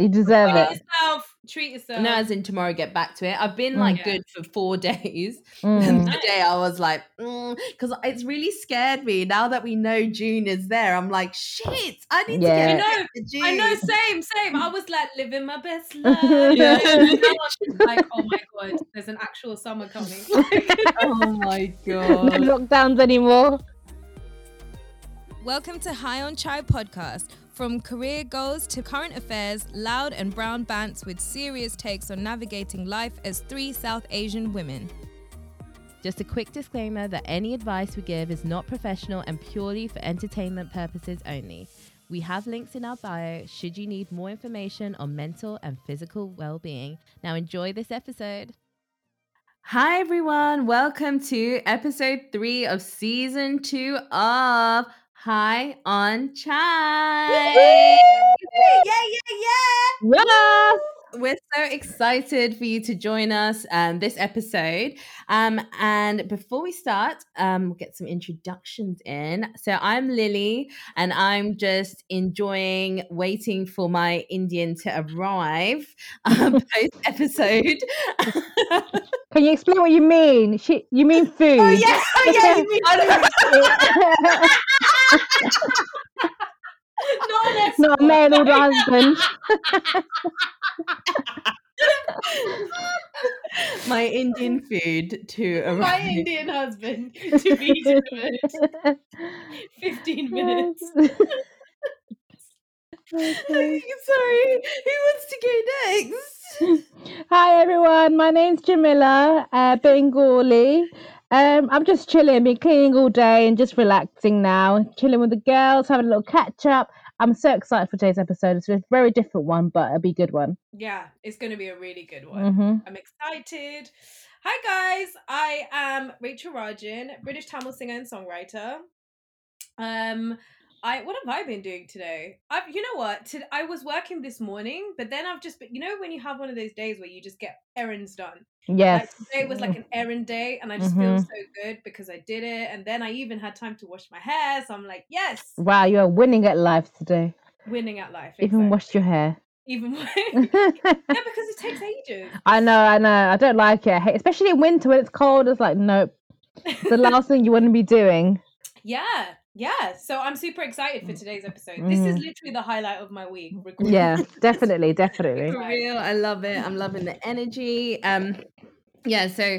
You deserve Treat it. yourself. Treat yourself. No, as in tomorrow, get back to it. I've been Mm. like Yeah. good for four days. Mm. And Nice. today I was like, because it's really scared me. Now that we know June is there, I'm like, shit, I need Yeah. to I get know. back to June. I know, same, same. I was like living my best life. Yeah. And now I'm just like, oh my god, there's an actual summer coming. Oh my no god. lockdowns anymore. Welcome to High on Chai podcast. From career goals to current affairs, loud and brown bants with serious takes on navigating life as three South Asian women. Just a quick disclaimer that any advice we give is not professional and purely for entertainment purposes only. We have links in our bio should you need more information on mental and physical well being. Now, enjoy this episode. Hi everyone, welcome to episode three of season two of High on Chai. yeah, yeah, yeah. Yes. We're so excited for you to join us um, this episode. Um, and before we start, um, we'll get some introductions in. So I'm Lily, and I'm just enjoying waiting for my Indian to arrive um, post episode. Can you explain what you mean? She, you mean food? oh yeah, oh yeah. You mean, I no, Not a mail order husband. my Indian food to arrive. my Indian husband to be delivered. 15 minutes. Sorry, who wants to go next? Hi everyone, my name's Jamila uh, Bengali. Um, I'm just chilling, been cleaning all day and just relaxing now, chilling with the girls, having a little catch up. I'm so excited for today's episode. It's a very different one, but it'll be a good one. Yeah, it's going to be a really good one. hmm I'm excited. Hi guys, I am Rachel Rajan, British Tamil singer and songwriter. Um, I what have I been doing today? I you know what? To, I was working this morning, but then I've just been you know when you have one of those days where you just get errands done. Yes. Like today was like an errand day, and I just feel Mhm. so good because I did it, and then I even had time to wash my hair. So I'm like, yes, Wow, you are winning at life today. winning at life. Even washed your hair. Even yeah, because it takes ages. I know, I know. I don't like it. Hate- Especially in winter when it's cold. It's like, nope. It's the last thing you want to be doing. Yeah, yeah. So I'm super excited for today's episode. This is Mm. literally the highlight of my week. recording Yeah, definitely, definitely. For real, I love it. I'm loving the energy. Um, yeah. So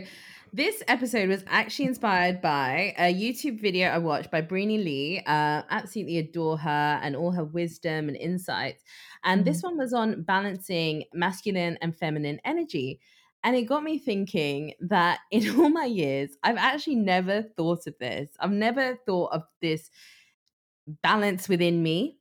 this episode was actually inspired by a YouTube video I watched by Brini Lee. Uh, absolutely adore her and all her wisdom and insights. And this one was on balancing masculine and feminine energy. And it got me thinking that in all my years, I've actually never thought of this. I've never thought of this balance within me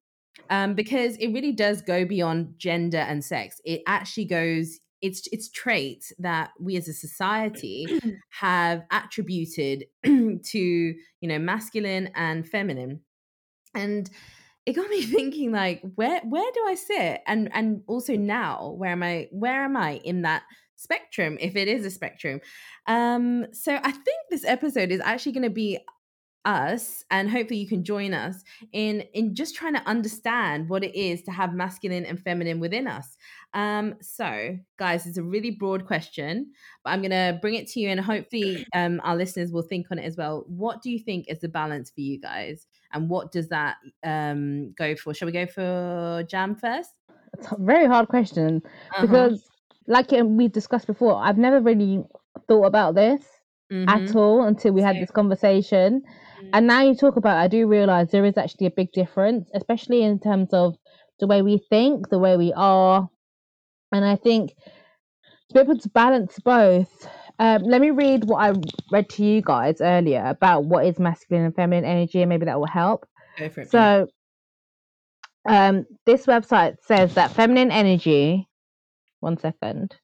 um, because it really does go beyond gender and sex. It actually goes. It's it's traits that we as a society have attributed to you know masculine and feminine, and it got me thinking like where where do I sit and and also now where am I where am I in that spectrum if it is a spectrum. Um, so I think this episode is actually going to be us and hopefully you can join us in in just trying to understand what it is to have masculine and feminine within us um so guys it's a really broad question but i'm gonna bring it to you and hopefully um our listeners will think on it as well what do you think is the balance for you guys and what does that um go for shall we go for jam first It's a very hard question Uh-huh. because, like um, we discussed before, I've never really thought about this Mhm. at all until we had this conversation. Mm. And now you talk about it, I do realize there is actually a big difference, especially in terms of the way we think, the way we are. And I think to be able to balance both, um, let me read what I read to you guys earlier about what is masculine and feminine energy, and maybe that will help. it So, um, this website says that feminine energy, one second,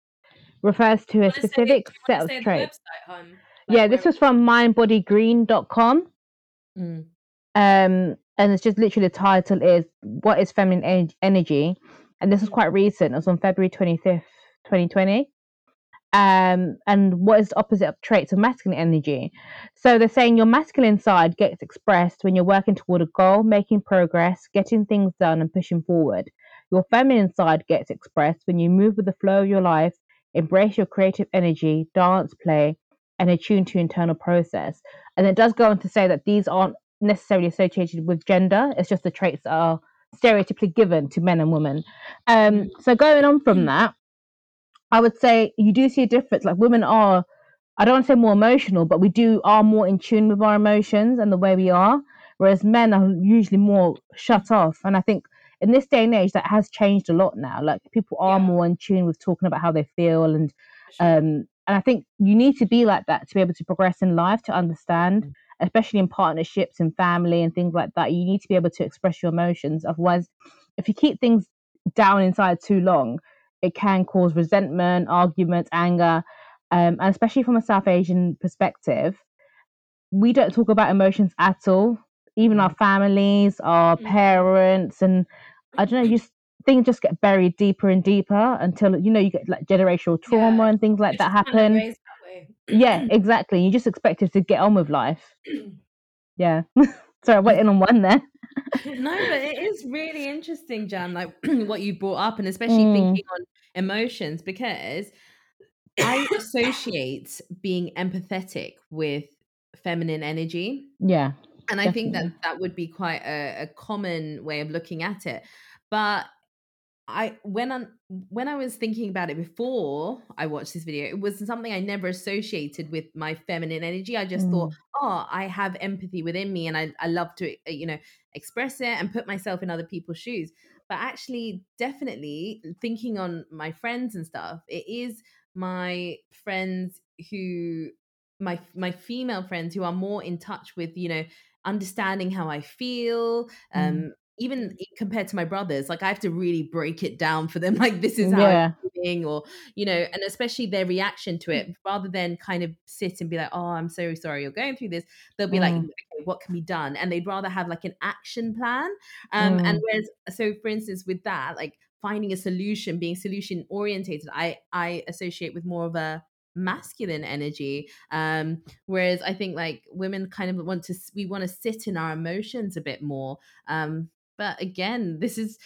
refers to a say- specific set of traits. website, hun? Yeah, this was from mindbodygreen.com. Mm. Um, and it's just literally the title is What is Feminine en- Energy? And this was quite recent. It was on February 25th, 2020. Um, and what is the opposite of traits of masculine energy? So they're saying your masculine side gets expressed when you're working toward a goal, making progress, getting things done, and pushing forward. Your feminine side gets expressed when you move with the flow of your life, embrace your creative energy, dance, play, and attune to internal process. And it does go on to say that these aren't necessarily associated with gender, it's just the traits that are stereotypically given to men and women. Um, so going on from that, I would say you do see a difference. Like women are, I don't want to say more emotional, but we do are more in tune with our emotions and the way we are, whereas men are usually more shut off. And I think in this day and age, that has changed a lot now. Like people are Yeah. more in tune with talking about how they feel, and um, and I think you need to be like that to be able to progress in life, to understand, especially in partnerships and family and things like that. You need to be able to express your emotions. Otherwise, if you keep things down inside too long, it can cause resentment, arguments, anger, um, and especially from a South Asian perspective, we don't talk about emotions at all. Even our families, our Mm. parents, and I don't know, you just things just get buried deeper and deeper until you know you get like generational trauma Yeah, and things like that happen. that. Yeah, exactly. You just expect us to get on with life. Yeah. Sorry, I went in on one there. no, but it is really interesting, Jan, like what you brought up, and especially Mm. thinking on emotions, because I associate being empathetic with feminine energy. Yeah. And I think that that would be quite a, a common way of looking at it. But I when I when I was thinking about it before I watched this video, it was something I never associated with my feminine energy. I just thought, Mm. oh, I have empathy within me, and I I love to uh, you know express it and put myself in other people's shoes. But actually, definitely thinking on my friends and stuff, it is my friends who my my female friends who are more in touch with you know understanding how I feel. Mm. Um, even compared to my brothers, like I have to really break it down for them. Like this is how Yeah. I'm feeling, or you know, and especially their reaction to it, rather than kind of sit and be like, "Oh, I'm so sorry you're going through this." They'll be like, Mm. "Okay, what can be done?" And they'd rather have like an action plan. Um, and Mm. whereas, so for instance, with that, like finding a solution, being solution orientated, I I associate with more of a masculine energy um whereas i think like women kind of want to we want to sit in our emotions a bit more um but again this is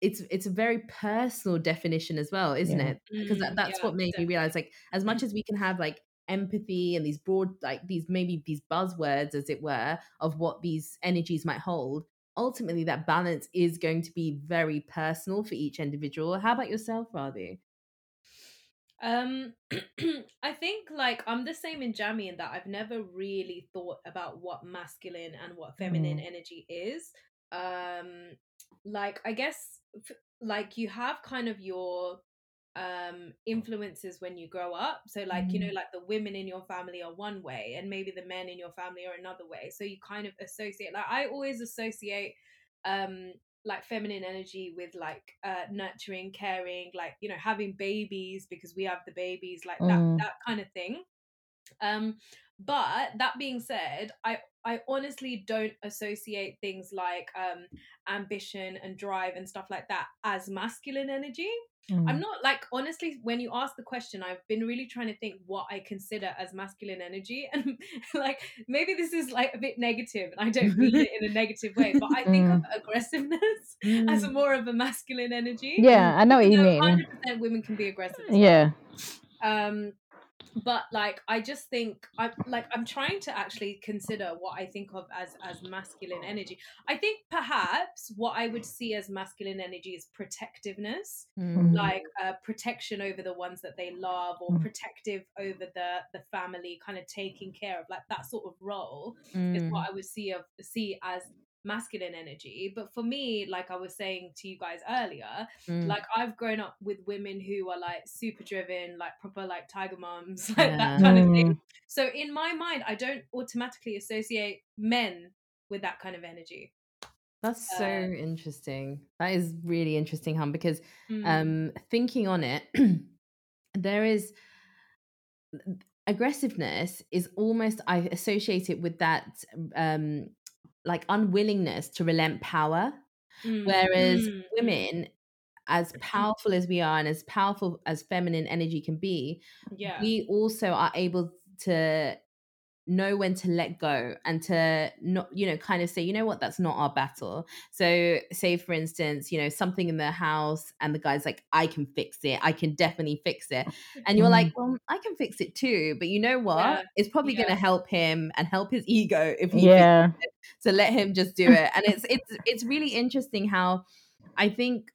it's it's a very personal definition as well isn't Yeah. it because that, Mm, that's yeah, what made me realize like as much as we can have like empathy and these broad like these maybe these buzzwords as it were of what these energies might hold ultimately that balance is going to be very personal for each individual how about yourself Radhi? Um, I think like I'm the same in Jamie in that I've never really thought about what masculine and what feminine Mm. energy is. Um, like I guess f- like you have kind of your um influences when you grow up so like you know Mm. like the women in your family are one way and maybe the men in your family are another way so you kind of associate like i always associate um like feminine energy with like uh nurturing caring like you know having babies because we have the babies like that Mm. that kind of thing um but that being said i i honestly don't associate things like um ambition and drive and stuff like that as masculine energy i'm Mm. not like honestly when you ask the question i've been really trying to think what i consider as masculine energy and like maybe this is like a bit negative and i don't mean it in a negative way but i think of Mm. aggressiveness as Mm. more of a masculine energy Yeah, I know what you though mean. 100% women can be aggressive as well Yeah. um but like i just think i like i'm trying to actually consider what i think of as as masculine energy i think perhaps what i would see as masculine energy is protectiveness Mm. like uh, protection over the ones that they love or Mm. protective over the the family kind of taking care of like that sort of role is Mm. what i would see of see as masculine energy but for me like i was saying to you guys earlier Mm. like I've grown up with women who are like super driven, like proper like tiger moms, like that kind of thing. Mm. So in my mind, I don't automatically associate men with that kind of energy. That's so Uh, interesting. That is really interesting, hon, because mm, um thinking on it, there is aggressiveness is almost I associate it with that um like unwillingness to relent power. mm, Whereas mm, mm, women, as powerful as we are and as powerful as feminine energy can be, yeah, we also are able to know when to let go and to not you know kind of say you know what? That's not our battle. So say for instance you know something in the house and the guy's like i can fix it. I can definitely fix it. And you're like mm-hmm. well i can fix it too but you know what? Yeah, it's probably yeah. going to help him and help his ego if he Yeah. so let him just do it. And it's it's it's really interesting how i think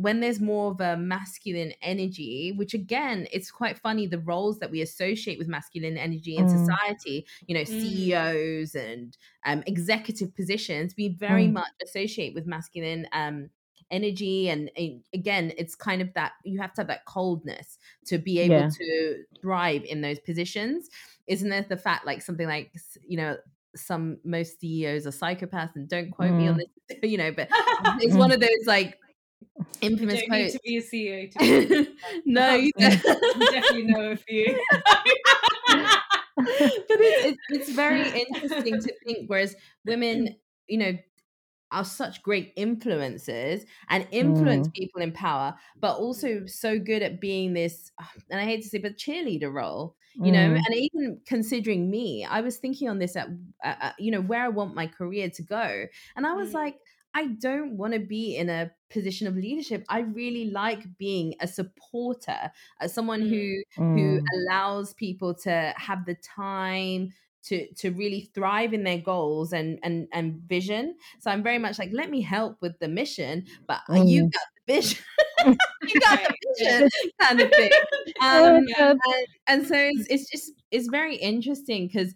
when there's more of a masculine energy, which again, it's quite funny the roles that we associate with masculine energy in Mm. society, you know, Mm. CEOs and um, executive positions, we very Mm. much associate with masculine um, energy. And, and again, it's kind of that you have to have that coldness to be able Yeah. to thrive in those positions. Isn't there the fact like something like, you know, some most CEOs are psychopaths and don't quote me on Mm. this, you know, but it's one of those like you infamous don't need to be a CEO to be no, you You definitely know a few. but it's, it's, it's very interesting to think. Whereas women, you know, are such great influencers and influence people in power, but also so good at being this, and I hate to say, but cheerleader role, you know. Mm. And even considering me, I was thinking on this at, uh, uh, you know, where I want my career to go, and I was Mm. like, I don't want to be in a position of leadership. I really like being a supporter, as someone Mm. who who Mm. allows people to have the time to to really thrive in their goals and and and vision. So I'm very much like, let me help with the mission, but uh, you Mm. got the vision. you got the vision kind of thing. Um, and, and so it's, it's just it's very interesting because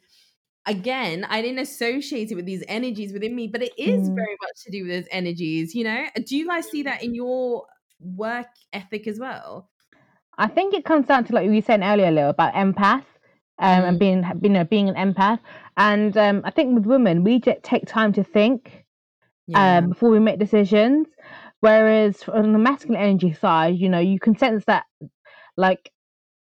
again i didn't associate it with these energies within me but it is Mm. very much to do with those energies you know do you guys see that in your work ethic as well I think it comes down to like we were saying earlier, Lil, about empath. Um, Mm. and being, you know, being an empath, and um, I think with women we take time to think, um, before we make decisions. Whereas on the masculine energy side, you know, you can sense that, like,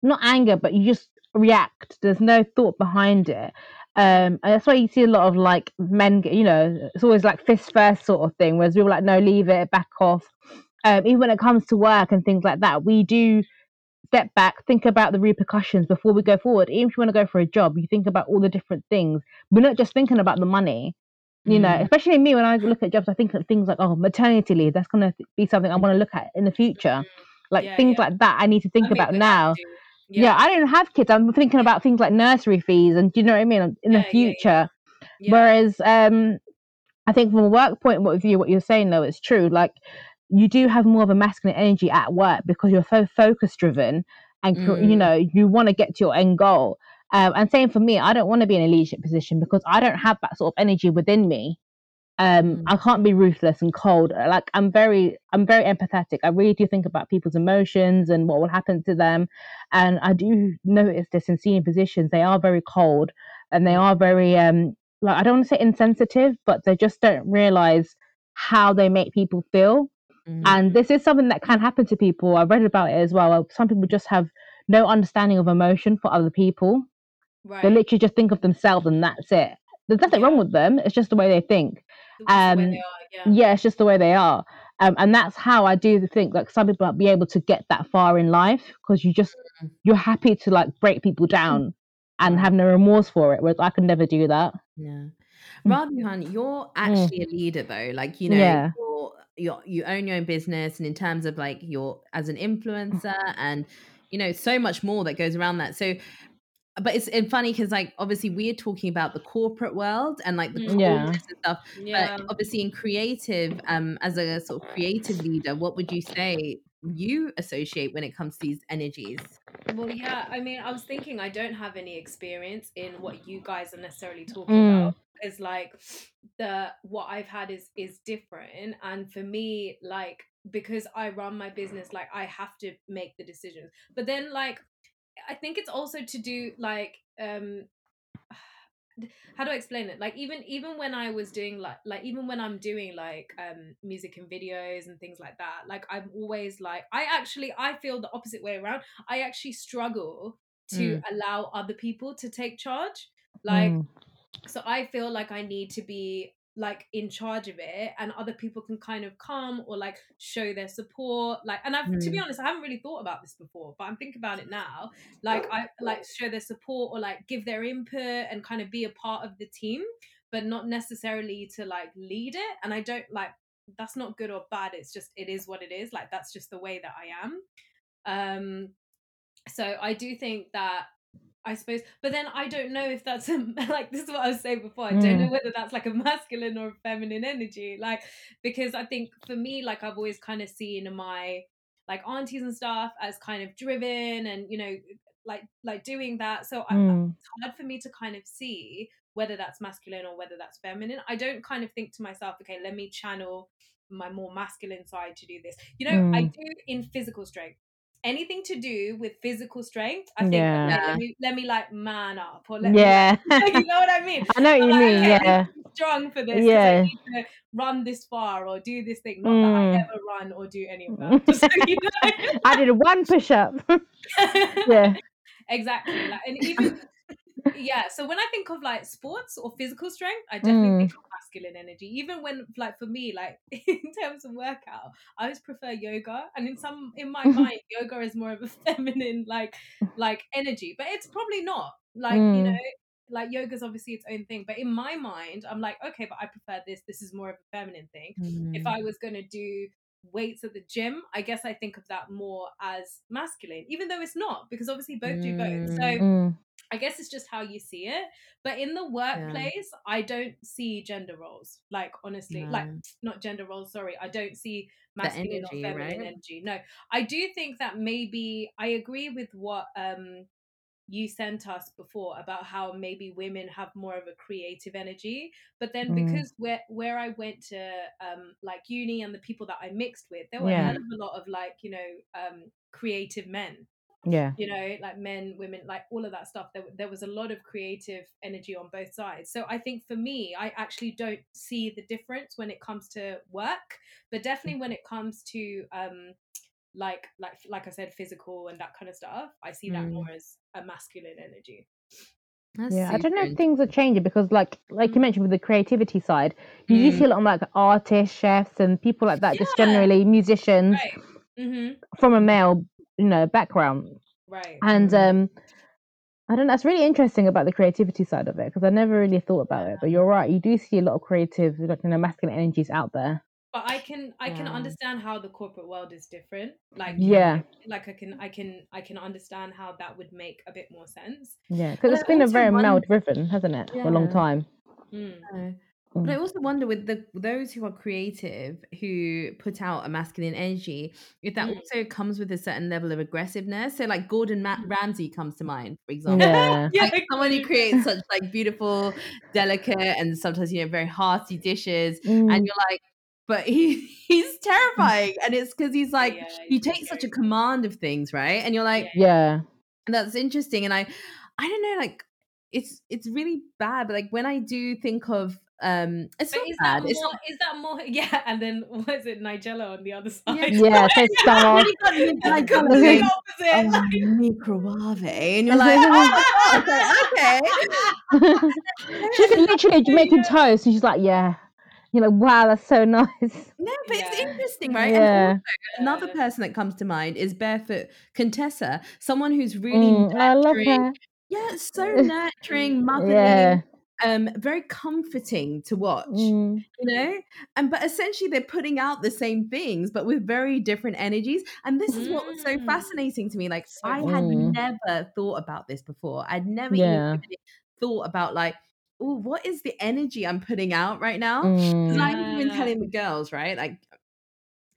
not anger, but you just react. There's no thought behind it. Um, and that's why you see a lot of like men, you know, it's always like fist first sort of thing. Whereas we were like, no, leave it, back off. Um, even when it comes to work and things like that, we do step back, think about the repercussions before we go forward. Even if you want to go for a job, you think about all the different things. We're not just thinking about the money you know, Mm. especially me when I look at jobs, I think of things like, oh, maternity leave. That's gonna be something I want to look at in the future. Like Yeah, things yeah. like that, I need to think I mean, about now. To. Yeah. I don't have kids. I'm thinking about things like nursery fees, and do you know what I mean in Yeah, yeah, the yeah. future. Yeah. Whereas, um, I think from a work point of view, what you're saying though is true. Like you do have more of a masculine energy at work because you're so focus driven, and cr- you Mm. know you want to get to your end goal. Um, and same for me, I don't want to be in a leadership position because I don't have that sort of energy within me um Mm. i can't be ruthless and cold. Like i'm very i'm very empathetic. I really do think about people's emotions and what will happen to them. And i do notice this in senior positions. They are very cold and they are very um like i don't want to say insensitive but they just don't realize how they make people feel. Mm. and this is something that can happen to people. I've read about it as well. Some people just have no understanding of emotion for other people. Right. they literally just think of themselves and that's it. There's nothing wrong with them. It's just the way they think. Just the way um, are, yeah. yeah it's just the way they are um, and that's how i do think like some people might be able to get that far in life because you just Mm. you're happy to like break people down and have no remorse for it whereas i could never do that Yeah. Mm. Radhuhan, you're actually a leader though. Like, you know, Yeah. you're, you're you own your own business and in terms of like you're as an influencer and you know, so much more that goes around that. So but it's, it's funny because like obviously we're talking about the corporate world and like the Mm. Yeah. and stuff. yeah. But obviously in creative, um, as a sort of creative leader, what would you say you associate when it comes to these energies? Well, yeah. I mean, I was thinking I don't have any experience in what you guys are necessarily talking Mm. about. Is like the what I've had is is different, and for me, like because I run my business, like I have to make the decisions. But then, like, I think it's also to do like um how do I explain it? Like even even when I was doing like like even when I'm doing like um music and videos and things like that, like I'm always like I actually I feel the opposite way around. I actually struggle to allow other people to take charge. Like Mm. so I feel like I need to be like in charge of it and other people can kind of come or like show their support like and i've to be Mm. honest i haven't really thought about this before but i'm thinking about it now like i like show their support or like give their input and kind of be a part of the team but not necessarily to like lead it and i don't like that's not good or bad it's just it is what it is like that's just the way that i am um so i do think that I suppose, but then I don't know if that's a, like this is what I was saying before. I don't know Mm. whether that's like a masculine or a feminine energy. Like because I think for me, like I've always kind of seen my like aunties and stuff as kind of driven and you know like like doing that. So I, Mm. it's hard for me to kind of see whether that's masculine or whether that's feminine. I don't kind of think to myself, okay, let me channel my more masculine side to do this. You know, I Mm. do in physical strength. Anything to do with physical strength, I think Yeah. okay, let me let me like man up or let me Yeah. like, you know what I mean? I know what you like, mean. okay, Yeah. strong for this. Yeah. need to run this far or do this thing. Not that I Mm. ever run or do any of that. Just so you know. I did one push up. yeah. exactly. Like, and even yeah. So when I think of like sports or physical strength, I definitely think of masculine energy. Even when like for me, like in terms of workout, I always prefer yoga. And in some in my mind, yoga is more of a feminine like like energy, but it's probably not. Like you know. Mm. Like yoga's obviously its own thing, but in my mind, I'm like, okay, but I prefer this. This is more of a feminine thing. If Mm. I was gonna do weights at the gym, I guess I think of that more as masculine, even though it's not, because obviously both do both. So Mm. I guess it's just how you see it. But in the workplace, I don't see gender roles. Like honestly, like not gender roles. Sorry, I don't see masculine energy, or feminine right? energy. No, I do think that maybe I agree with what um you sent us before about how maybe women have more of a creative energy but then Mm. because where where i went to um like uni and the people that i mixed with there were a Yeah. a lot of like you know um creative men Yeah. you know like men women like all of that stuff there, there was a lot of creative energy on both sides so i think for me i actually don't see the difference when it comes to work but definitely when it comes to um like like like i said physical and that kind of stuff i see that Mm. more as a masculine energy That's Yeah, I don't know if things are changing because, like, like you Mm. mentioned with the creativity side, you do Mm. see a lot of like artists, chefs, and people like that. Just generally musicians right mm-hmm from a male, you know, background. right And Mm. um, I don't know. It's really interesting about the creativity side of it because I never really thought about it. But you're right. You do see a lot of creative, like you know, masculine energies out there. but i can i can Yeah. understand how the corporate world is different like Yeah, like i can i can i can understand how that would make a bit more sense yeah. Because it's been a also very male driven hasn't it, for a long time. Mm. But I Mm. also wonder with the those who are creative who put out a masculine energy, if that Mm. also comes with a certain level of aggressiveness. So like Gordon Ma- Mm. Ramsay comes to mind, for example. Yeah. yeah Like someone who creates such like beautiful, delicate, and sometimes you know very hearty dishes, and Mm. you're like, but he he's terrifying, and it's because he's like yeah so takes such a command of things, right? And you're like, yeah Yeah. that's interesting and i i don't know like it's it's really bad but like when i do think of um it's But not is that bad it's more? not Is that more? Yeah, and then what is it? Nigella on the other yeah side. Yeah. So and stars. then you got the it's guy coming completely saying opposite. oh microwave and you're like oh my god like, okay she could literally So make you toast, and she's like, "Yeah." You're like, "Wow, that's so nice." no but it's interesting right and Yeah. also another person that comes to mind is barefoot contessa someone who's really Mm, I love nurturing her. yeah so nurturing motherly Yeah. Um very comforting to watch Mm, you know? And but essentially they're putting out the same things but with very different energies. And this is what was so Mm. fascinating to me like i had mm, never thought about this before. I'd never even yeah. really thought about like oh what is the energy i'm putting out right now? Because Mm, i was even telling the girls right? Like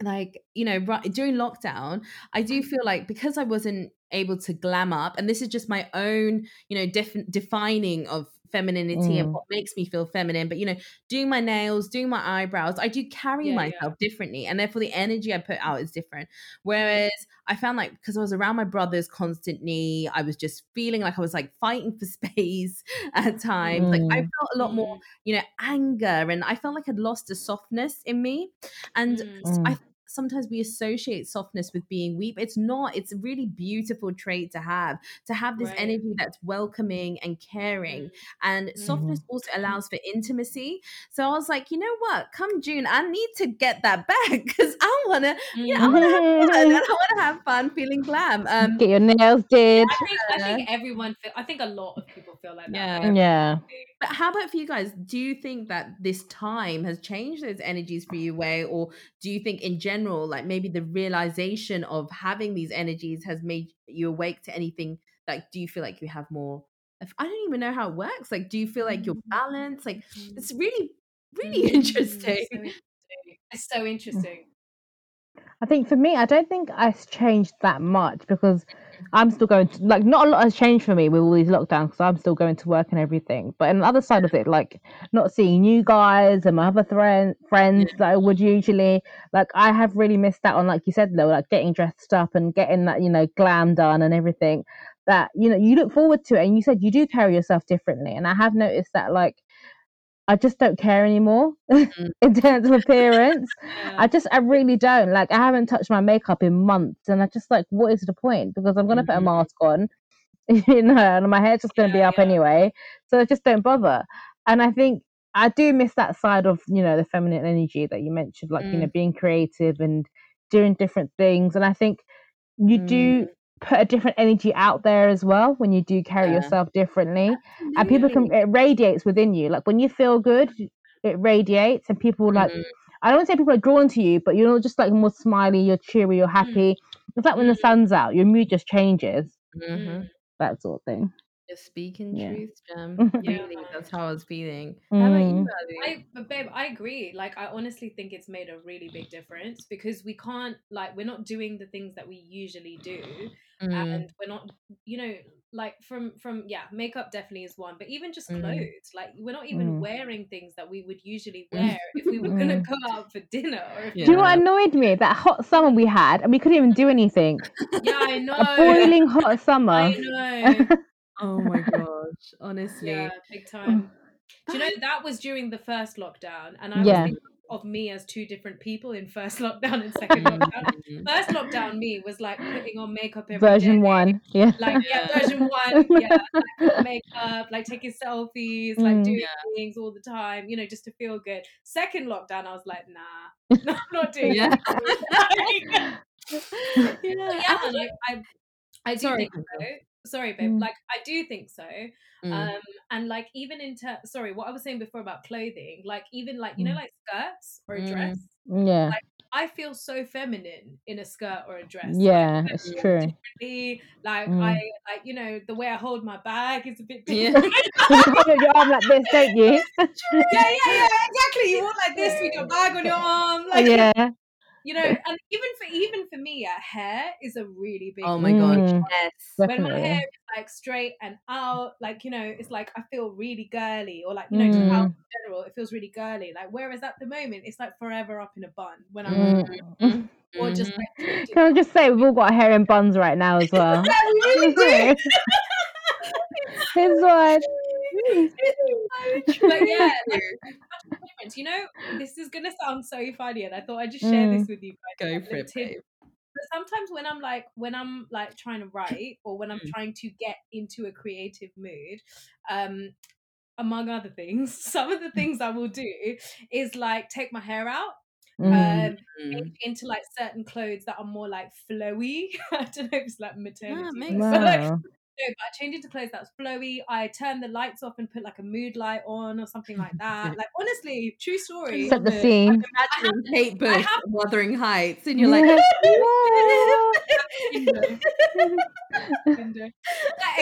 like you know right during lockdown i do feel like because i wasn't able to glam up and this is just my own you know def- defining of femininity and mm, what makes me feel feminine but you know doing my nails doing my eyebrows i do carry Yeah, yeah. myself differently and therefore the energy i put out is different whereas i found like because i was around my brothers constantly i was just feeling like i was like fighting for space at times like i mm, felt a lot more Mm. you know anger and i felt like i'd lost a softness in me and Mm. I mm, sometimes we associate softness with being weak. It's not. It's a really beautiful trait to have. To have this Right. energy that's welcoming and caring. Mm. And softness also allows for intimacy. So I was like, you know what? Come June, I need to get that back because I wanna, you know, I wanna have fun. I wanna have fun feeling glam. Um Get your nails did. I think I think everyone I think a lot of people feel like. Yeah. right? Yeah. But how about for you guys? Do you think that this time has changed those energies for you, way, or do you think in general, like maybe the realization of having these energies has made you awake to anything? Like, do you feel like you have more? I don't even know how it works. Like, do you feel like you're balanced? Like, it's really, really Mm, interesting. So interesting. It's so interesting. I think for me, I don't think it's changed that much because I'm still going to like not a lot has changed for me with all these lockdowns because I'm still going to work and everything. But on the other side of it, like not seeing you guys and my other thre- friends that I would usually like, I have really missed out on like you said, though, like getting dressed up and getting that you know glam done and everything. That you know you look forward to it, and you said you do carry yourself differently, and I have noticed that like. I just don't care anymore mm. in terms of appearance. Yeah. I just, I really don't. Like, I haven't touched my makeup in months, and I just like, what is the point? Because I'm gonna put a Mhm. mask on, you know, and my hair's just gonna be up yeah. anyway. So I just don't bother. And I think I do miss that side of you know the feminine energy that you mentioned, like you know, mm. being creative and doing different things. And I think you do mm. Put a different energy out there as well when you do carry Yeah. yourself differently and people can it radiates within you like when you feel good it radiates and people like Mm. i don't want to say people are drawn to you but you're not just like more smiley you're cheery you're happy it's like when the Mm. sun's out your mood just changes Mhm. Mm. that sort of thing Just speaking Yeah. truth, Jam. Yeah. Really, that's how I was feeling. How about you, Mm. Ali? I, but babe, I agree. Like, I honestly think it's made a really big difference because we can't, like, we're not doing the things that we usually do, Mm. and we're not, you know, like from from yeah, makeup definitely is one, but even just Mm. clothes, like, we're not even Mm. wearing things that we would usually Mm. wear if we were gonna Mm. go out for dinner. Or if do you know what annoyed me that hot summer we had and we couldn't even do anything yeah, I know. a boiling hot summer I know. Oh my gosh, honestly. Yeah, big time. Do you know that was during the first lockdown, and I Yeah. was thinking of me as two different people in first lockdown and second lockdown. Mm. First lockdown, me was like putting on makeup every version day, one yeah Like yeah, version one, yeah, like makeup, like taking selfies, like Mm. doing Yeah. things all the time, you know, just to feel good. Second lockdown, I was like, nah, no, I'm not doing Yeah. it. yeah. yeah, I, I, I do Sorry, think so. Sorry, babe. Mm. Like I do think so. Mm. Um, and like even in ter- sorry, what I was saying before about clothing, like even like you know Mm. like skirts or a Mm. dress. yeah I feel so feminine in a skirt or a dress. yeah like, it's true like Mm. I like you know the way I hold my bag is a bit Yeah. different. you hold your arm like this don't you yeah, yeah, yeah, exactly. You walk like this with your bag on your arm, like yeah you know. And even for even for me, yeah, hair is a really big. Oh my god! Mm. yes. when my hair is like straight and out, like you know, it's like I feel really girly, or like you know, just out Mm. in general, it feels really girly. Like whereas at the moment, it's like forever up in a bun when I'm Mm. or just Mhm. like. Can I just say we've all got hair in buns right now as well? Yeah, we. His one. but yeah, like, such a difference. You know, this is gonna sound so funny, and I thought I'd just share this with you guys. Go for it, babe. But sometimes when I'm like when I'm like trying to write or when I'm Mm. trying to get into a creative mood, um, among other things, some of the things I will do is like take my hair out, Mm. um, Mm. into like certain clothes that are more like flowy. I don't know if it's like maternity, makes clothes, but like Wow. No, but I change into clothes that's flowy. I turn the lights off and put like a mood light on or something like that. Like honestly, true story. Set the it. scene. Imagine Kate Bush, have- Wuthering Heights, and you're like, window. window. Yeah,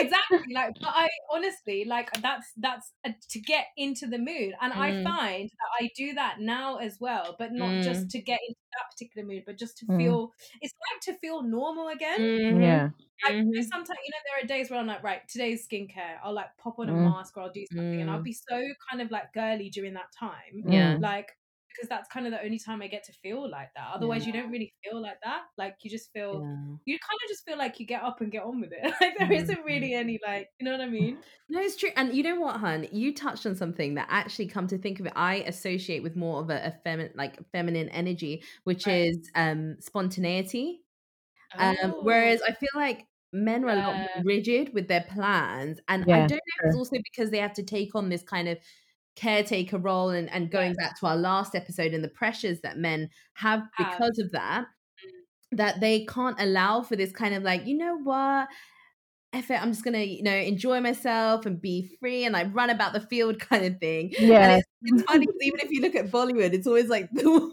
exactly. Like, but I honestly like that's that's a, to get into the mood, and I Mm. find that I do that now as well, but not just to get into that particular mood, but just to Mm. feel. It's like to feel normal again. Mhm. yeah. Like you know, Mhm. sometimes you know there are days where I'm like, right, today's skincare. I'll like pop on a Mm. mask or I'll do something, and I'll Mm. be so kind of like girly during that time. Yeah. Like because that's kind of the only time I get to feel like that. Otherwise, you don't really feel like that. Like you just feel Yeah. you kind of just feel like you get up and get on with it. Like there Mhm. isn't really any like you know what I mean? No, it's true. And you know what, hun? You touched on something that actually, come to think of it, I associate with more of a, a feminine, like feminine energy, which Right. is um spontaneity. Um, whereas I feel like men are a lot more rigid with their plans, and I don't know if it's also because they have to take on this kind of caretaker role, and and going Yes. back to our last episode and the pressures that men have because of that, Mm. that they can't allow for this kind of like, you know what? F it, I'm just gonna, you know, enjoy myself and be free and like run about the field kind of thing. And Yeah. it's, it's funny because even if you look at Bollywood, it's always like the woman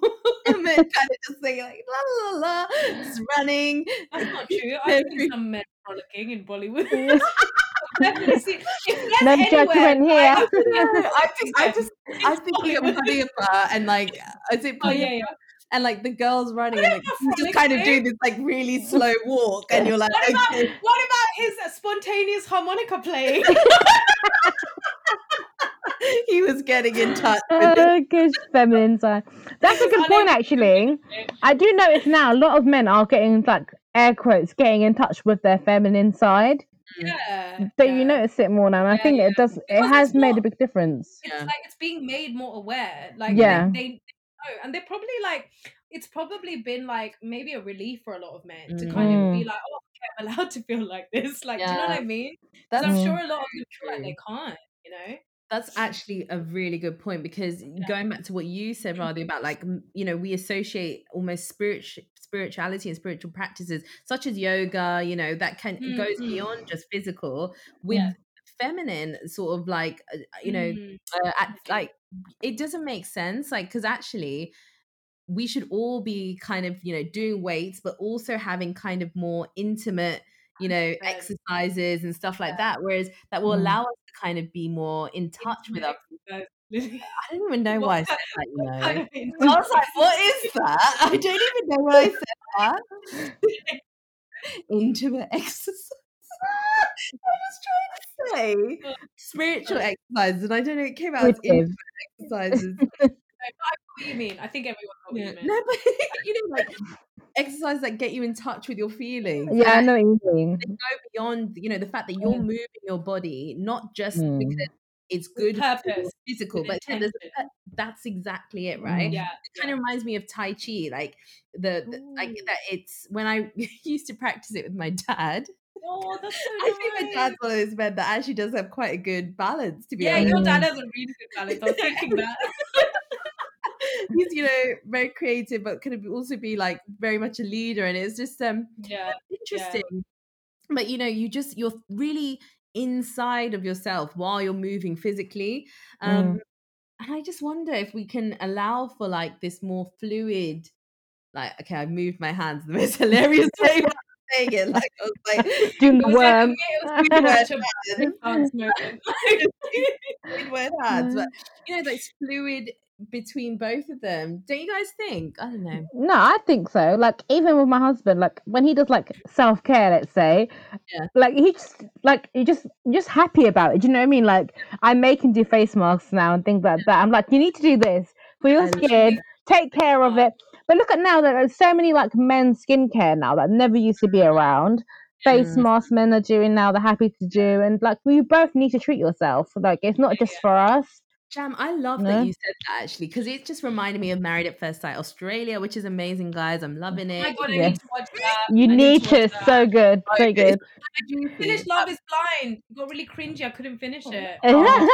kind of just saying like la la la, la just running. That's not true. Every- seen some men frolicking in Bollywood. Definitely see- if No there's judgment anywhere- here. I think I just I think of Khalifa and like is it Oh yeah, yeah. and like the girls running and like Khalifa just kind of frolicking? doing this like really slow walk and you're like What about okay. what about his uh, spontaneous harmonica playing? he was getting in touch with it. Oh, good feminine side. That's a was good point, actually. I do notice now a lot of men are getting like air quotes, getting in touch with their feminine side. Yeah. So yeah. you notice it more now. And I think yeah. it does. It has it's made a big difference. it's Yeah. like it's being made more aware. Like Yeah. they, they know, and they're probably like it's probably been like maybe a relief for a lot of men to kind of Mm. be like, oh, okay, I'm allowed to feel like this. Like, do you know what I mean? 'Cause That's I'm Mm. sure a lot of them feel like they can't. You know? That's actually a really good point because going back to what you said, Radhi, about like you know we associate almost spiritual spirituality and spiritual practices such as yoga, you know that can Mm, goes beyond just physical with Yeah. feminine sort of like uh, you know Mm. uh, at, like it doesn't make sense like because actually we should all be kind of you know doing weights but also having kind of more intimate you know 100%. exercises and stuff like that whereas that will Mm. allow us to kind of be more in touch with our. I don't even know why I said that, you know. I was like, what is that? I don't even know why I said that. Intimate exercise. I was trying to say spiritual exercises, and I don't know, it came out as intimate exercises. I know what you mean? I think everyone what Yeah. you meant. No, but you know, like exercises that get you in touch with your feelings. Yeah, I know what you mean. They go beyond, you know, the fact that you're Mm. moving your body, not just Mm. because it's With good for purpose, physical, but yeah, there's a intention. pur- that's exactly it, right? Mm. Yeah. it kind of reminds me of Tai Chi, like the, the like that. It's when I used to practice it with my dad. Oh, that's so I think my dad's one of those men that actually does have quite a good balance. To be Yeah, honest, your Mm. dad has a really good balance. I was thinking that. he's you know very creative, but could also be like very much a leader, and it's just um Yeah. interesting. But you know, you just you're really inside of yourself while you're moving physically. Um, and I just wonder if we can allow for like this more fluid, like okay, I moved my hands the most hilarious way of saying it. Like I was like Doing the like worm. it was pretty much a Patrick Dance moment. fluid word hands, but you know, those fluid between both of them. Don't you guys think? I don't know. No, I think so. Like even with my husband, like when he does like self care, let's say, Yeah. like he just like he just just happy about it. Do you know what I mean? Like I make him do face masks now and things like that. I'm like, you need to do this for your skin. Take care of it. But look at now that there's so many like men's skincare now that never used to be around. Face Mm. masks men are doing now. They're happy to do, and like we both need to treat yourself. Like it's not just for us. Jam, I love No? that you said that actually because it just reminded me of Married at First Sight Australia, which is amazing, guys. I'm loving Oh it. my god, I Yes. need to watch that. You I need watch to. that. So good. Oh, So it's- good. Juicy. Finish Love is Blind. It got really cringy. I couldn't finish it. Oh.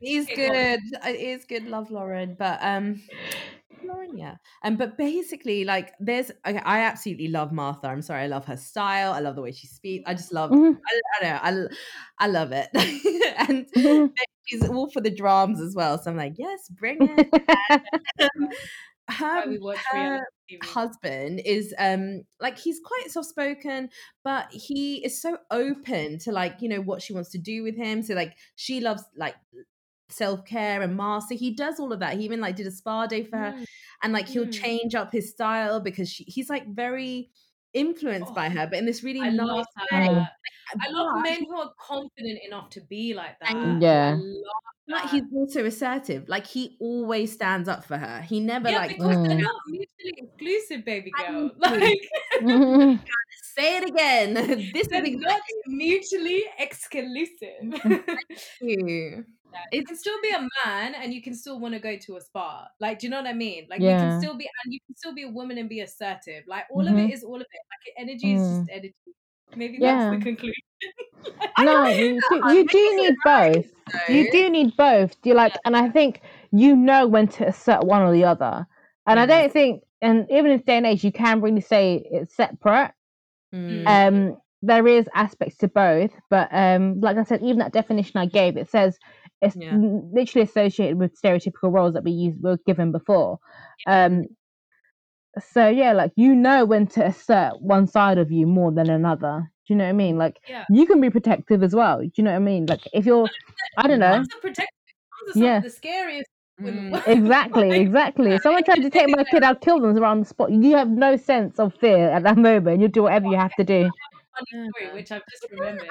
It is Okay, go on. good. It is good. Love Lauren, but um, Lauren, yeah. Um, but basically, like, there's. Okay, I absolutely love Martha. I'm sorry, I love her style. I love the way she speaks. I just love. Mhm. I, I don't know. I, I love it, and Mhm. she's all for the drums as well. So I'm like, yes, bring it. Um, her, her husband is um like he's quite soft spoken but he is so open to like you know what she wants to do with him so like she loves like self-care and master he does all of that he even like did a spa day for her Mm. and like he'll Mm. change up his style because she, he's like very influenced by Oh, her but in this really I nice love way that. I love men who are confident enough to be like that. And- Yeah. I But he's also assertive. Like he always stands up for her. He never yeah, like because they're Mm. not mutually exclusive, baby girl. Like say it again. this they're is not mutually exclusive. you. You can still be a man and you can still want to go to a spa. Like, do you know what I mean? Like, you can still be, and you can still be a woman and be assertive. Like, all of Mhm. it is all of it. Like, energy is just energy. Maybe that's the conclusion. no, you do, you do need both. You do need both. Do you like? And I think you know when to assert one or the other. And I don't think, and even in this day and age, you can really say it's separate. Mm. Um, there is aspects to both, but um, like I said, even that definition I gave, it says it's Yeah. literally associated with stereotypical roles that we use were given before. Um, so yeah, like you know when to assert one side of you more than another. Do you know what I mean? Like Yeah. you can be protective as well. Do you know what I mean? Like if you're, I don't know. Mums protective. Mums are some Yeah. the scariest. Mm. Exactly, exactly. If someone tried to take my kid, I'll kill them around the spot. You have no sense of fear at that moment. You do whatever you have to do. Funny story, which I've just remembered.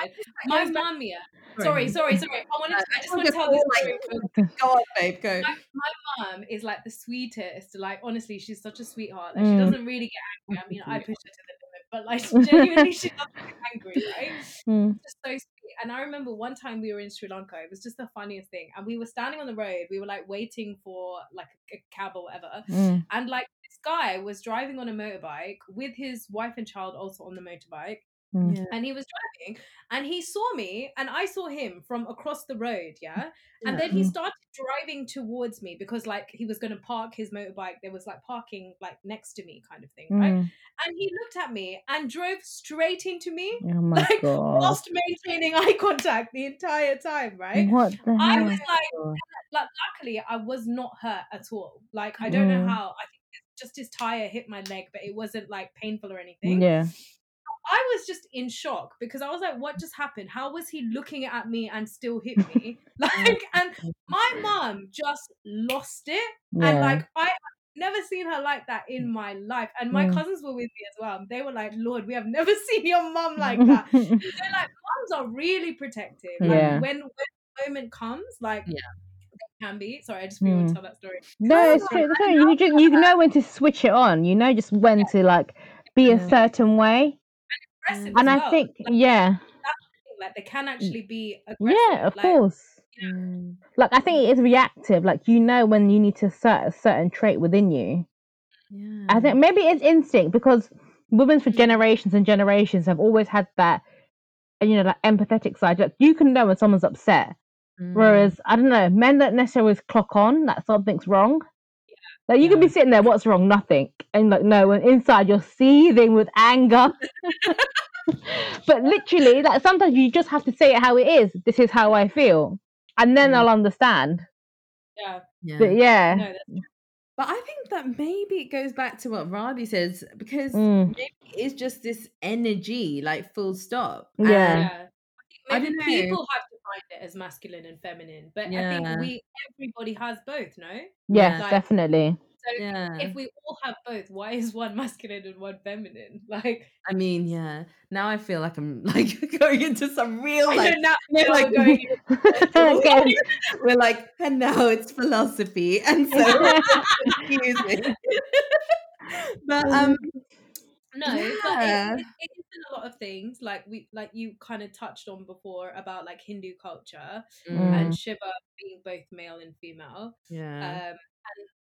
My mum, yeah. Sorry, sorry, sorry. I wanted. To, I just want to tell this story. Go on, babe. Go. my, my mum is like the sweetest. Like honestly, she's such a sweetheart. Like she Mm. doesn't really get angry. I mean, I push her to the limit, but like genuinely, she doesn't get angry, right? Mm. Just so sweet. And I remember one time we were in Sri Lanka. It was just the funniest thing. And we were standing on the road. We were like waiting for like a, a cab or whatever. Mm. And like this guy was driving on a motorbike with his wife and child also on the motorbike Mm. Yeah. and he was driving and he saw me and I saw him from across the road, yeah. And Yeah. then he Mm. started driving towards me because like he was going to park his motorbike. There was like parking like next to me kind of thing, right? Mm. And he looked at me and drove straight into me Oh my like god! whilst maintaining eye contact the entire time, right? What the I was like, like luckily I was not hurt at all. Like I don't know Mm. how. I think just his tire hit my leg, but it wasn't like painful or anything. Yeah. I was just in shock because I was like, what just happened? How was he looking at me and still hit me? like, and my mom just lost it. And like, I never seen her like that in my life. And my Mm. cousins were with me as well. They were like, Lord, we have never seen your mom like that. so, like, moms are really protective. Like, Yeah. when, when the moment comes, like, Yeah. can be. Sorry, I just really want Mm. to tell that story. no, it's true. You just you know when to switch it on. You know just when to like be a certain way. Aggressive And I well. think Like, yeah, like, they can actually be aggressive. yeah, of like, course. Mm. Like I think it is reactive. Like you know when you need to assert a certain trait within you. Yeah. I think maybe it's instinct because women for Mm. generations and generations have always had that, you know, that empathetic side. Like you can know when someone's upset, Mm. whereas I don't know, men don't necessarily clock on that something's wrong. Like you could be sitting there, what's wrong? Nothing, and like no, and inside you're seething with anger. but literally, like sometimes you just have to say it how it is. This is how I feel, and then Mm. they'll understand. Yeah. yeah. But yeah, No, But I think that maybe it goes back to what Rabi says because Mm. maybe it's just this energy, like full stop. Yeah. Yeah. I I think don't maybe know. people have to find it as masculine and feminine, but I think we everybody has both, no? yes, Like- definitely. So yeah. if we all have both, why is one masculine and one feminine? Like I mean, yeah. Now I feel like I'm like going into some real like know now, we're like going Okay. we're like, and now it's philosophy, and so it's confusing. but um, No, but Yeah. it, it, it a lot of things. Like we, like you kind of touched on before about like Hindu culture mm, and Shiva being both male and female. yeah, Um,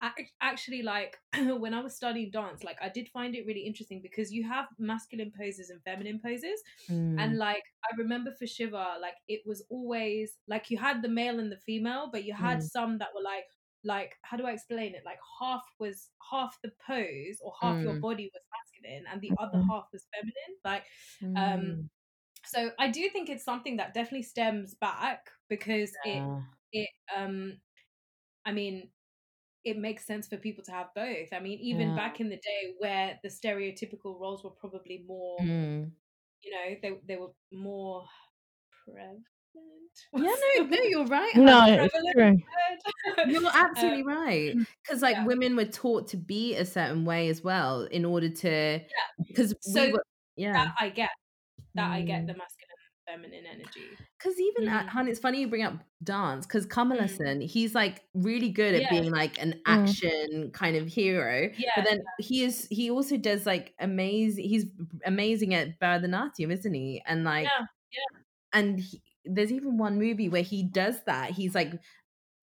and actually, like when I was studying dance, like I did find it really interesting because you have masculine poses and feminine poses, mm, and like I remember for Shiva, like it was always like you had the male and the female, but you had Mm. some that were like like how do I explain it? Like half was half the pose or half your Mm. body was masculine and the other Mhm. half was feminine. Like mm, um so I do think it's something that definitely stems back because it it um I mean it makes sense for people to have both. I mean, even Yeah. back in the day where the stereotypical roles were probably more, mm. you know, they they were more prevalent. yeah. No, no, you're right. No, it's true. You're absolutely right. Because like yeah. women were taught to be a certain way as well in order to because So we were, yeah that I get. That I get Mm. the masculine feminine energy. Because even at Mm. Han, it's funny you bring up dance because Kamal Mm. He's like really good at Yeah. being like an Mm. action kind of hero. Yeah, But then he is he also does like amazing. He's amazing at Bharatanatyam, isn't he? And like, Yeah, yeah. and he, there's even one movie where he does that. He's like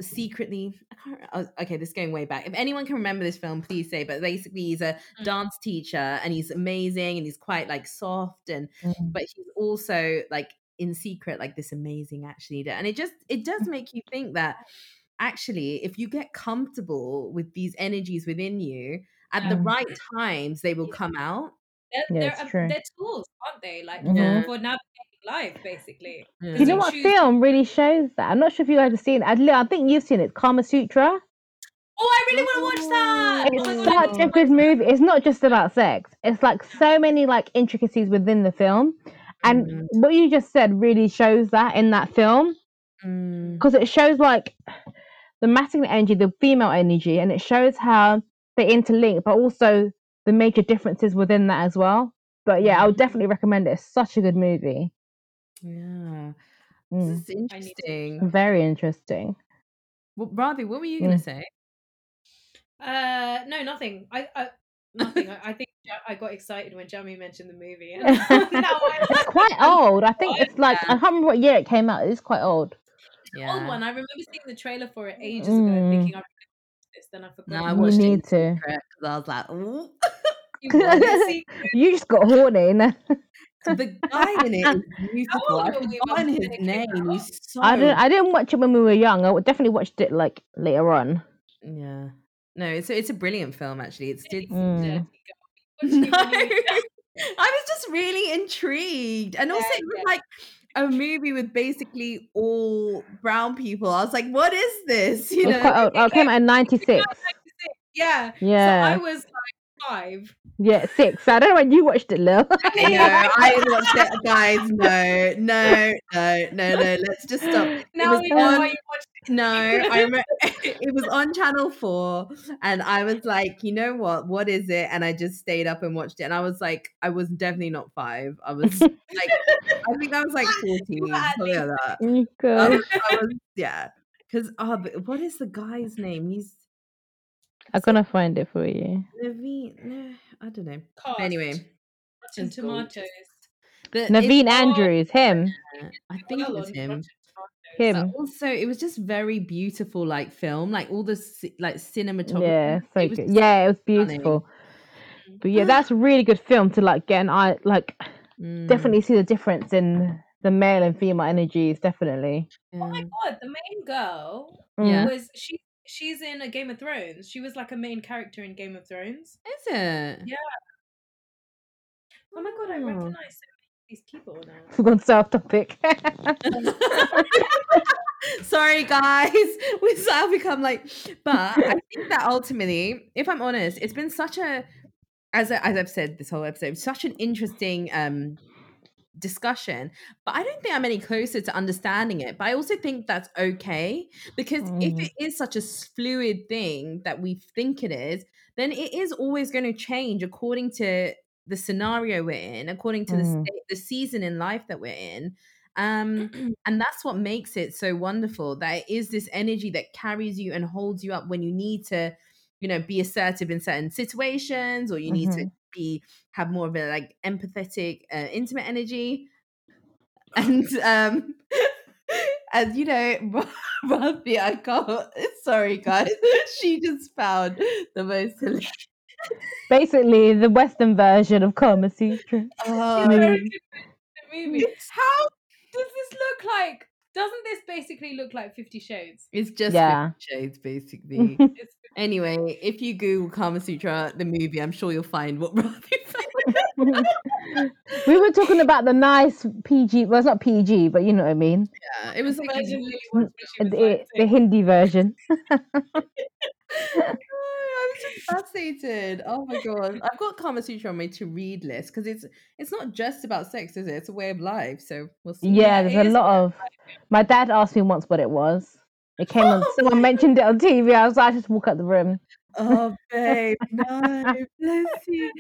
secretly. I can't. oh, Okay, this is going way back. If anyone can remember this film, please say. But basically, he's a Mm. dance teacher, and he's amazing, and he's quite like soft and Mm. but he's also like in secret like this amazing action leader and it just it does make you think that actually if you get comfortable with these energies within you at the right times they will Yeah. come out They're, Yeah, they're, it's true. they're tools, aren't they? Like Mhm. for, for navigating life, basically. Yeah. You know you what choose- film really shows that? I'm not sure if you guys have seen it. I, I think you've seen it, Kama Sutra. Oh, I really want to watch that. It's oh my God, such a good movie. It's not just about sex. It's like so many like intricacies within the film. And Mhm. what you just said really shows that in that film Mm, because it shows like the masculine energy, the female energy, and it shows how they interlink, but also the major differences within that as well. But yeah, I would definitely recommend it. It's such a good movie. yeah Mm, this is to interesting very interesting. well, Ravi, what were you gonna Mm. say Uh, no, nothing. I, I nothing. I, I think I got excited when Jamie mentioned the movie. And now It's quite old. I think it's like I can't remember what year it came out. It's quite old. yeah old one. I remember seeing the trailer for it ages ago and Mm. thinking I would watch this. Then I forgot. no I You watched it need to. because I was like Ooh. You watched it, see? You just got horny. no? the guy in it is beautiful old I've forgotten his it name out? so I didn't. I didn't watch it when we were young. I definitely watched it like later on. Yeah. No, it's a, it's a brilliant film actually. It's did Mm. No. Watching when you- I was just really intrigued. And also Yeah, it was yeah. like a movie with basically all brown people. I was like, what is this? You It know? quite. Oh, it came out in '96. Yeah. Yeah, So I was like five. Yeah, six. I don't know when you watched it, Lil. no, I watched it, guys. No, no, no, no, no. Let's just stop. It Now was we know on- why you watched No, I remember it was on Channel Four, and I was like, you know what? What is it? And I just stayed up and watched it, and I was like, I was definitely not five. I was like, I think I was like fourteen, something like that. I was, I was yeah. Because oh, what is the guy's name? He's I'm gonna find it for you. Naveen. No, I don't know. Cast. But anyway, Rotten. Tomatoes. the, Naveen it's- Andrews, him, I think it was on him. Rotten Tomatoes. But him. also, it was just very beautiful, like film, like all the like cinematography. Yeah, so it was good. Yeah, it was stunning. beautiful. But yeah, that's a really good film to like get an eye. Like, Mm, definitely see the difference in the male and female energies. Definitely. Oh my god, the main girl Yeah. was she she's in a Game of Thrones. She was like a main character in Game of Thrones. Is it? Yeah. Oh my god, I recognize so many of these people now. We've gone south topic. Sorry, guys. We have become like, but I think that ultimately, if I'm honest, it's been such a, as I, as I've said this whole episode, such an interesting um discussion. But I don't think I'm any closer to understanding it. But I also think that's okay because if Mm. it is such a fluid thing that we think it is, then it is always going to change according to the scenario we're in, according to the Mm. state, the season in life that we're in. Um, and that's what makes it so wonderful that it is this energy that carries you and holds you up when you need to, you know, be assertive in certain situations or you need to be have more of a like empathetic, uh, intimate energy. And um and you know, Rafi, I can't sorry guys, she just found the most hilarious. Basically, the Western version of Kama Sutra. Oh, It's very good the movie. How does this look like? Doesn't this basically look like Fifty Shades? it's just Yeah. Fifty shades basically. Anyway, if you Google Kama Sutra, the movie, I'm sure you'll find what Rafi found. we were talking about the nice PG. Well, it's not PG, but you know what I mean. Yeah, it was like, version a- Lily watched when she was The, like the Hindi version. Oh, I was fascinated. Oh my god, I've got Kama Sutra on my to read list because it's it's not just about sex, is it? It's a way of life. So we'll see. Yeah, Yeah, there's a lot of. My dad asked me once what it was. It came on. Oh Someone mentioned it on TV. I was like, I just walk out the room. Oh, babe, no, bless you.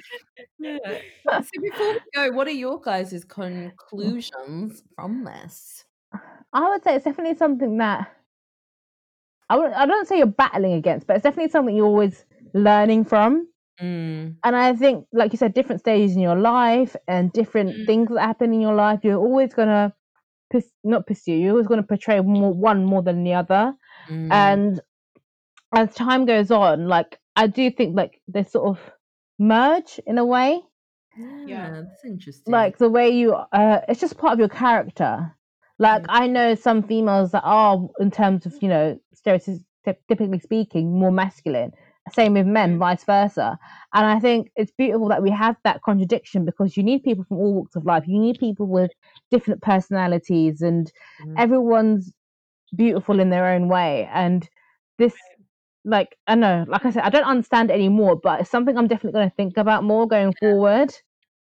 Yeah. So before we go, what are your guys' oh. conclusions from this? I would say it's definitely something that I would I don't say you're battling against, but it's definitely something you're always learning from. Mm, And I think, like you said, different stages in your life and different Mm. things that happen in your life, you're always gonna pers- not pursue. You're always gonna portray more one more than the other. mm, And as time goes on, like I do think like they sort of merge in a way. yeah, that's interesting. like the way you uh it's just part of your character like Mm. i know some females that are in terms of you know stereotypically speaking more masculine same with men Mm. vice versa. And i think it's beautiful that we have that contradiction because you need people from all walks of life. You need people with different personalities and Mm. everyone's beautiful in their own way. And this like i know like i said i don't understand anymore but it's something i'm definitely going to think about more going forward.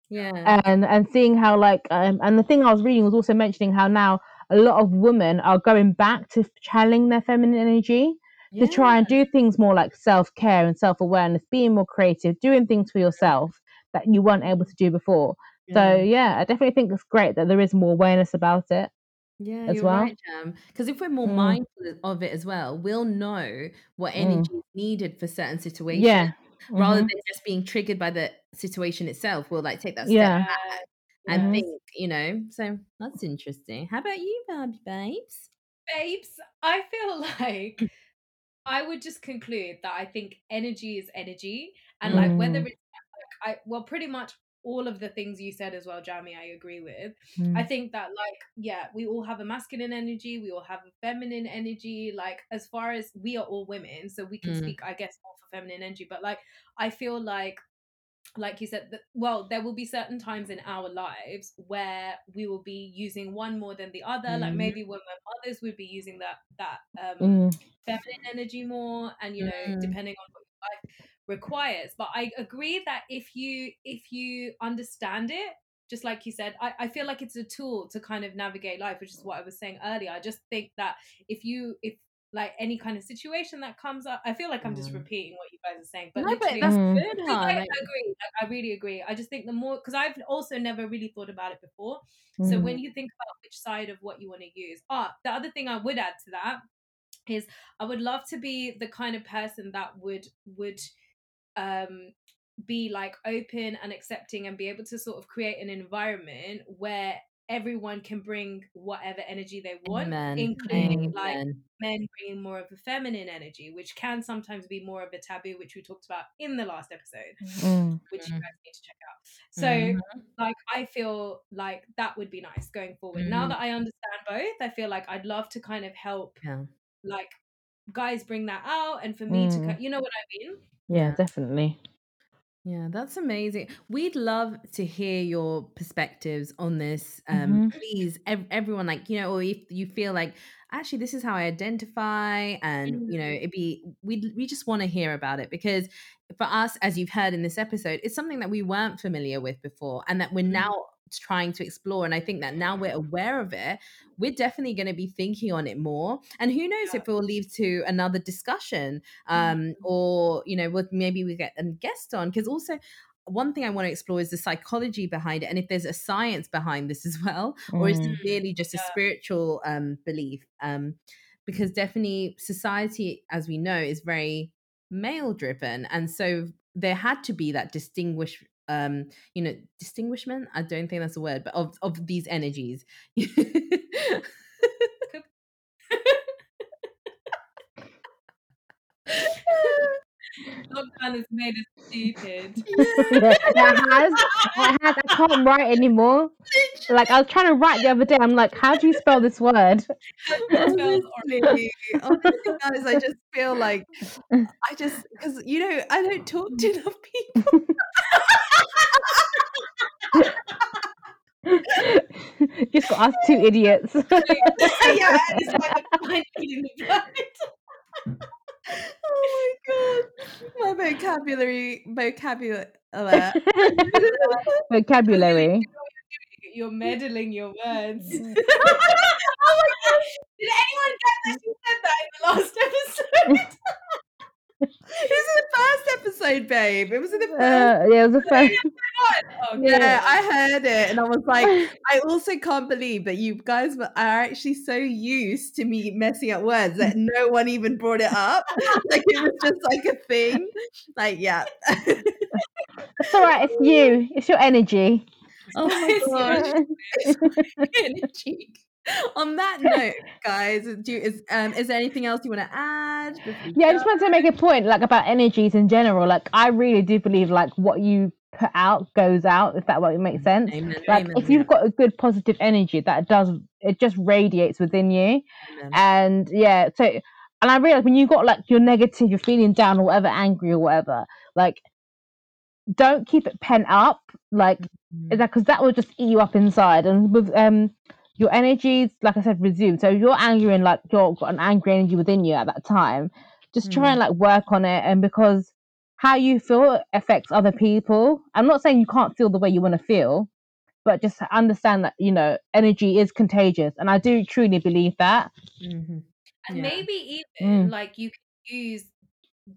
Yeah. and and seeing how like um, and the thing I was reading was also mentioning how now a lot of women are going back to channeling their feminine energy to try and do things more like self care and self awareness, being more creative, doing things for yourself that you weren't able to do before. So yeah, I definitely think it's great that there is more awareness about it. Yeah, as you're well. right, Jam. Because if we're more Mm. mindful of it as well, we'll know what Mm. energy is needed for certain situations. Yeah. Rather Mhm. than just being triggered by the situation itself, we'll like take that step Yeah. back and Mhm. think, you know. So that's interesting. How about you, Barbie babes? babes, I feel like I would just conclude that I think energy is energy, and like whether Mm. it's like I well, pretty much all of the things you said as well, Jamie, I agree with. I Mm. think that like yeah, we all have a masculine energy, we all have a feminine energy. Like as far as we are all women, so we can Mm. speak, I guess, more for feminine energy. But like I feel like like you said that well there will be certain times in our lives where we will be using one more than the other like Mhm. maybe when we're mothers we'd be using that that um Mm. feminine energy more and you know Mm. depending on what your life requires but i agree that if you if you understand it just like you said I, I feel like it's a tool to kind of navigate life which is what i was saying earlier i just think that if you if like any kind of situation that comes up i feel like i'm just Mm. repeating what you guys are saying but no, but that's Mm. good, huh? I Like, agree. Like, I really agree. I just think the more because I've also never really thought about it before. So Mm. when you think about which side of what you want to use, ah, the other thing I would add to that is I would love to be the kind of person that would would um be like open and accepting and be able to sort of create an environment where everyone can bring whatever energy they want, amen. including like men bringing more of a feminine energy, which can sometimes be more of a taboo, which we talked about in the last episode, Mm. which you guys need to check out. So, Mhm. like, I feel like that would be nice going forward. Now Mm. that I understand both, I feel like I'd love to kind of help, Yeah. like, guys bring that out, and for me to, Mm. you know what I mean? Yeah. definitely. Yeah, that's amazing. We'd love to hear your perspectives on this. Um, Mhm. please, ev- everyone, like you know, or if you feel like actually this is how I identify, and you know, Mm. it'd be we we just want to hear about it because for us, as you've heard in this episode, it's something that we weren't familiar with before, and that we're Mm. now trying to explore. And I think that now we're aware of it, we're definitely going to be thinking on it more. And who knows Yeah. if it will lead to another discussion Mm. um, or you know, what maybe we get a guest on. Because also, one thing I want to explore is the psychology behind it, and if there's a science behind this as well, or is it really merely just a spiritual um, belief? Um, because definitely, society, as we know, is very male driven, and so there had to be that distinguish. Um, you know, distinguishment. I don't think that's a word, but of of these energies. Lockdown has made us stupid. yeah, it has. It has. I can't write anymore. Like I was trying to write the other day. I'm like, how do you spell this word? Spells honestly, honestly, guys, I just feel like I just because you know I don't talk to enough people. Just got us two idiots. yeah, it's like the blind leading the blind. oh my god, my vocabulary vocabulary. uh, Vocabulary. You're meddling your words. oh my gosh! Did anyone get that you said that in the last episode? Isn't it episode, babe. It was in the first. Uh, yeah, it was the first. Oh, good. yeah, I heard it, and I was like, I also can't believe that you guys were- are actually so used to me messing up words that no one even brought it up. like it was just like a thing. Like, yeah. It's all right. It's you. It's your energy. oh my It's gosh. energy. On that note, guys, do you, is um is there anything else you want to add? Yeah, I just wanted to make a point, like about energies in general. Like, I really do believe, like, what you put out goes out. If that what makes sense. Amen. Like, amen, if you've got a good positive energy, that does it just radiates within you. amen. And yeah, so and I realize when you got like you're negative, you're feeling down or whatever, angry or whatever, like don't keep it pent up, like Mhm. that because that will just eat you up inside. And with um your energies, like I said, resume. So if you're angry and like you're got an angry energy within you at that time, just try Mm. and like work on it. And because how you feel affects other people. I'm not saying you can't feel the way you want to feel, but just understand that you know energy is contagious, and I do truly believe that. Mhm. And Yeah. maybe even Mm. like you can use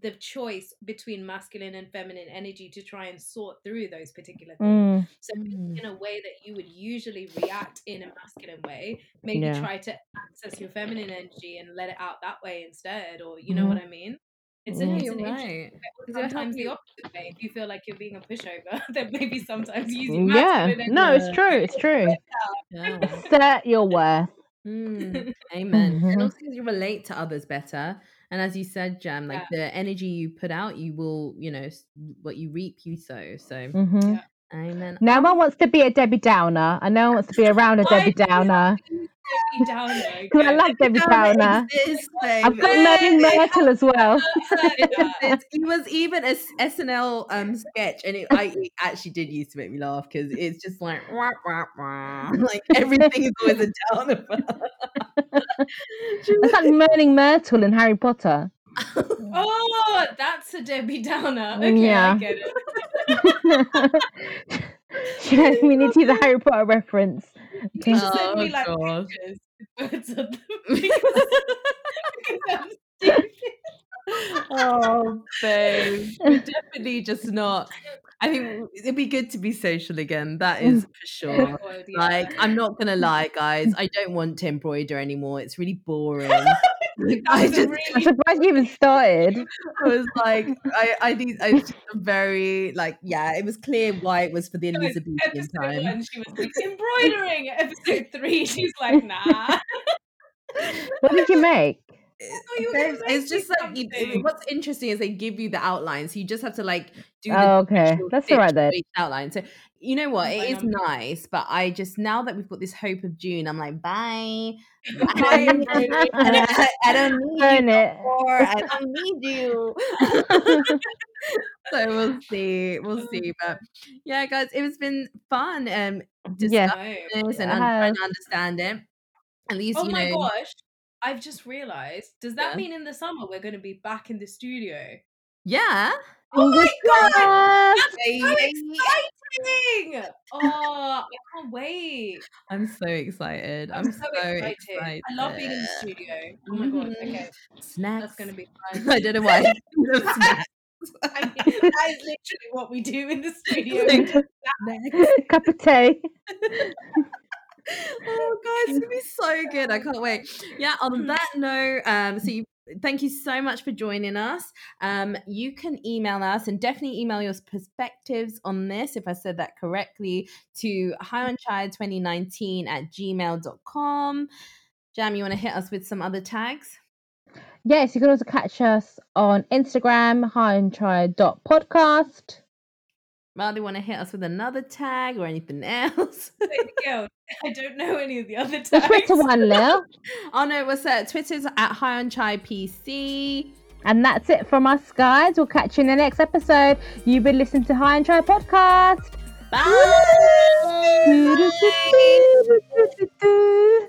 the choice between masculine and feminine energy to try and sort through those particular things. Mm, So maybe Mm. in a way that you would usually react in a masculine way, maybe Yeah. try to access your feminine energy and let it out that way instead, or you know what I mean? It's an, Mm. Yeah, it's you're an interesting right. way, or 'Cause it'll help sometimes the you- opposite way. If you feel like you're being a pushover, then maybe sometimes use your Mm, yeah, no, it's true. It's true. Yeah. Set your worth. Mm, amen. And Mhm. also because you relate to others better. And as you said, Jam, like the energy you put out, you will, you know, what you reap, you sow. So, hmm Yeah. Amen. No one wants to be a Debbie Downer, and no one wants to be around a Debbie do you have Downer. Debbie Downer, Because I okay? love Debbie Downer Downer. exists, I've babe. got Hey, Moaning Myrtle as well. It that. exists. He was even a s- SNL um sketch, and it, I, it actually did used to make me laugh because it's just like wah, wah, wah. like everything is always a downer. for her. She It's like Moaning Myrtle in Harry Potter. Oh, that's a Debbie Downer. Mm, okay, Yeah. I get it. she had me need to use a Harry Potter reference. You should send Oh, me like God. pictures with birds on them because, because oh, babe. We're definitely just not. I think it'd be good to be social again. That is mm. for sure. Oh, like, I'm not gonna lie, guys. I don't want to embroider anymore. It's really boring. Like, I was a just, I'm surprised you even started. I was like, I, I need, I just very like, yeah. It was clear why it was for the Elizabethan episode time. one, she was like embroidering. Episode three, she's like, nah. What did you make? It- you were gonna babes, make it's me just like you- what's interesting is they give you the outline, so you just have to like do the Oh, okay. That's all right stitch then. outline. So you know what, It is nice, but I just now that we've got this hope of June, I'm like, bye. Bye. I, don't, I don't need you it. more. I don't need you. so we'll see, we'll see. But yeah, guys, it has been fun. Um, Yes. No. this and trying to understand it. At least Oh you my know. gosh. I've just realized. Does that Yeah. mean in the summer we're going to be back in the studio? Yeah. Oh my god! God! That's so exciting! Oh, I can't wait. I'm so excited. I'm, I'm, so, excited. I love being in the studio. Oh my god. Mhm. Okay, Snacks. that's going to be fun. I don't know why. I love snacks. I mean, that is literally what we do in the studio. Snacks. Cup of tea. oh guys, it's gonna be so good. I can't wait. Yeah, on that note, um, so you thank you so much for joining us. Um, you can email us and definitely email your perspectives on this, if I said that correctly, to highonchai2019 at gmail.com. Jam, you want to hit us with some other tags? Yes, you can also catch us on Instagram, high on chai dot podcast. Well, they want to hit us with another tag or anything else? I don't know any of the other tags. The. Twitter one, Lil. oh no, what's that? Twitter's at High on Chai PC. And that's it from us, guys. We'll catch you in the next episode. You've been listening to High on Chai podcast. Bye. Bye.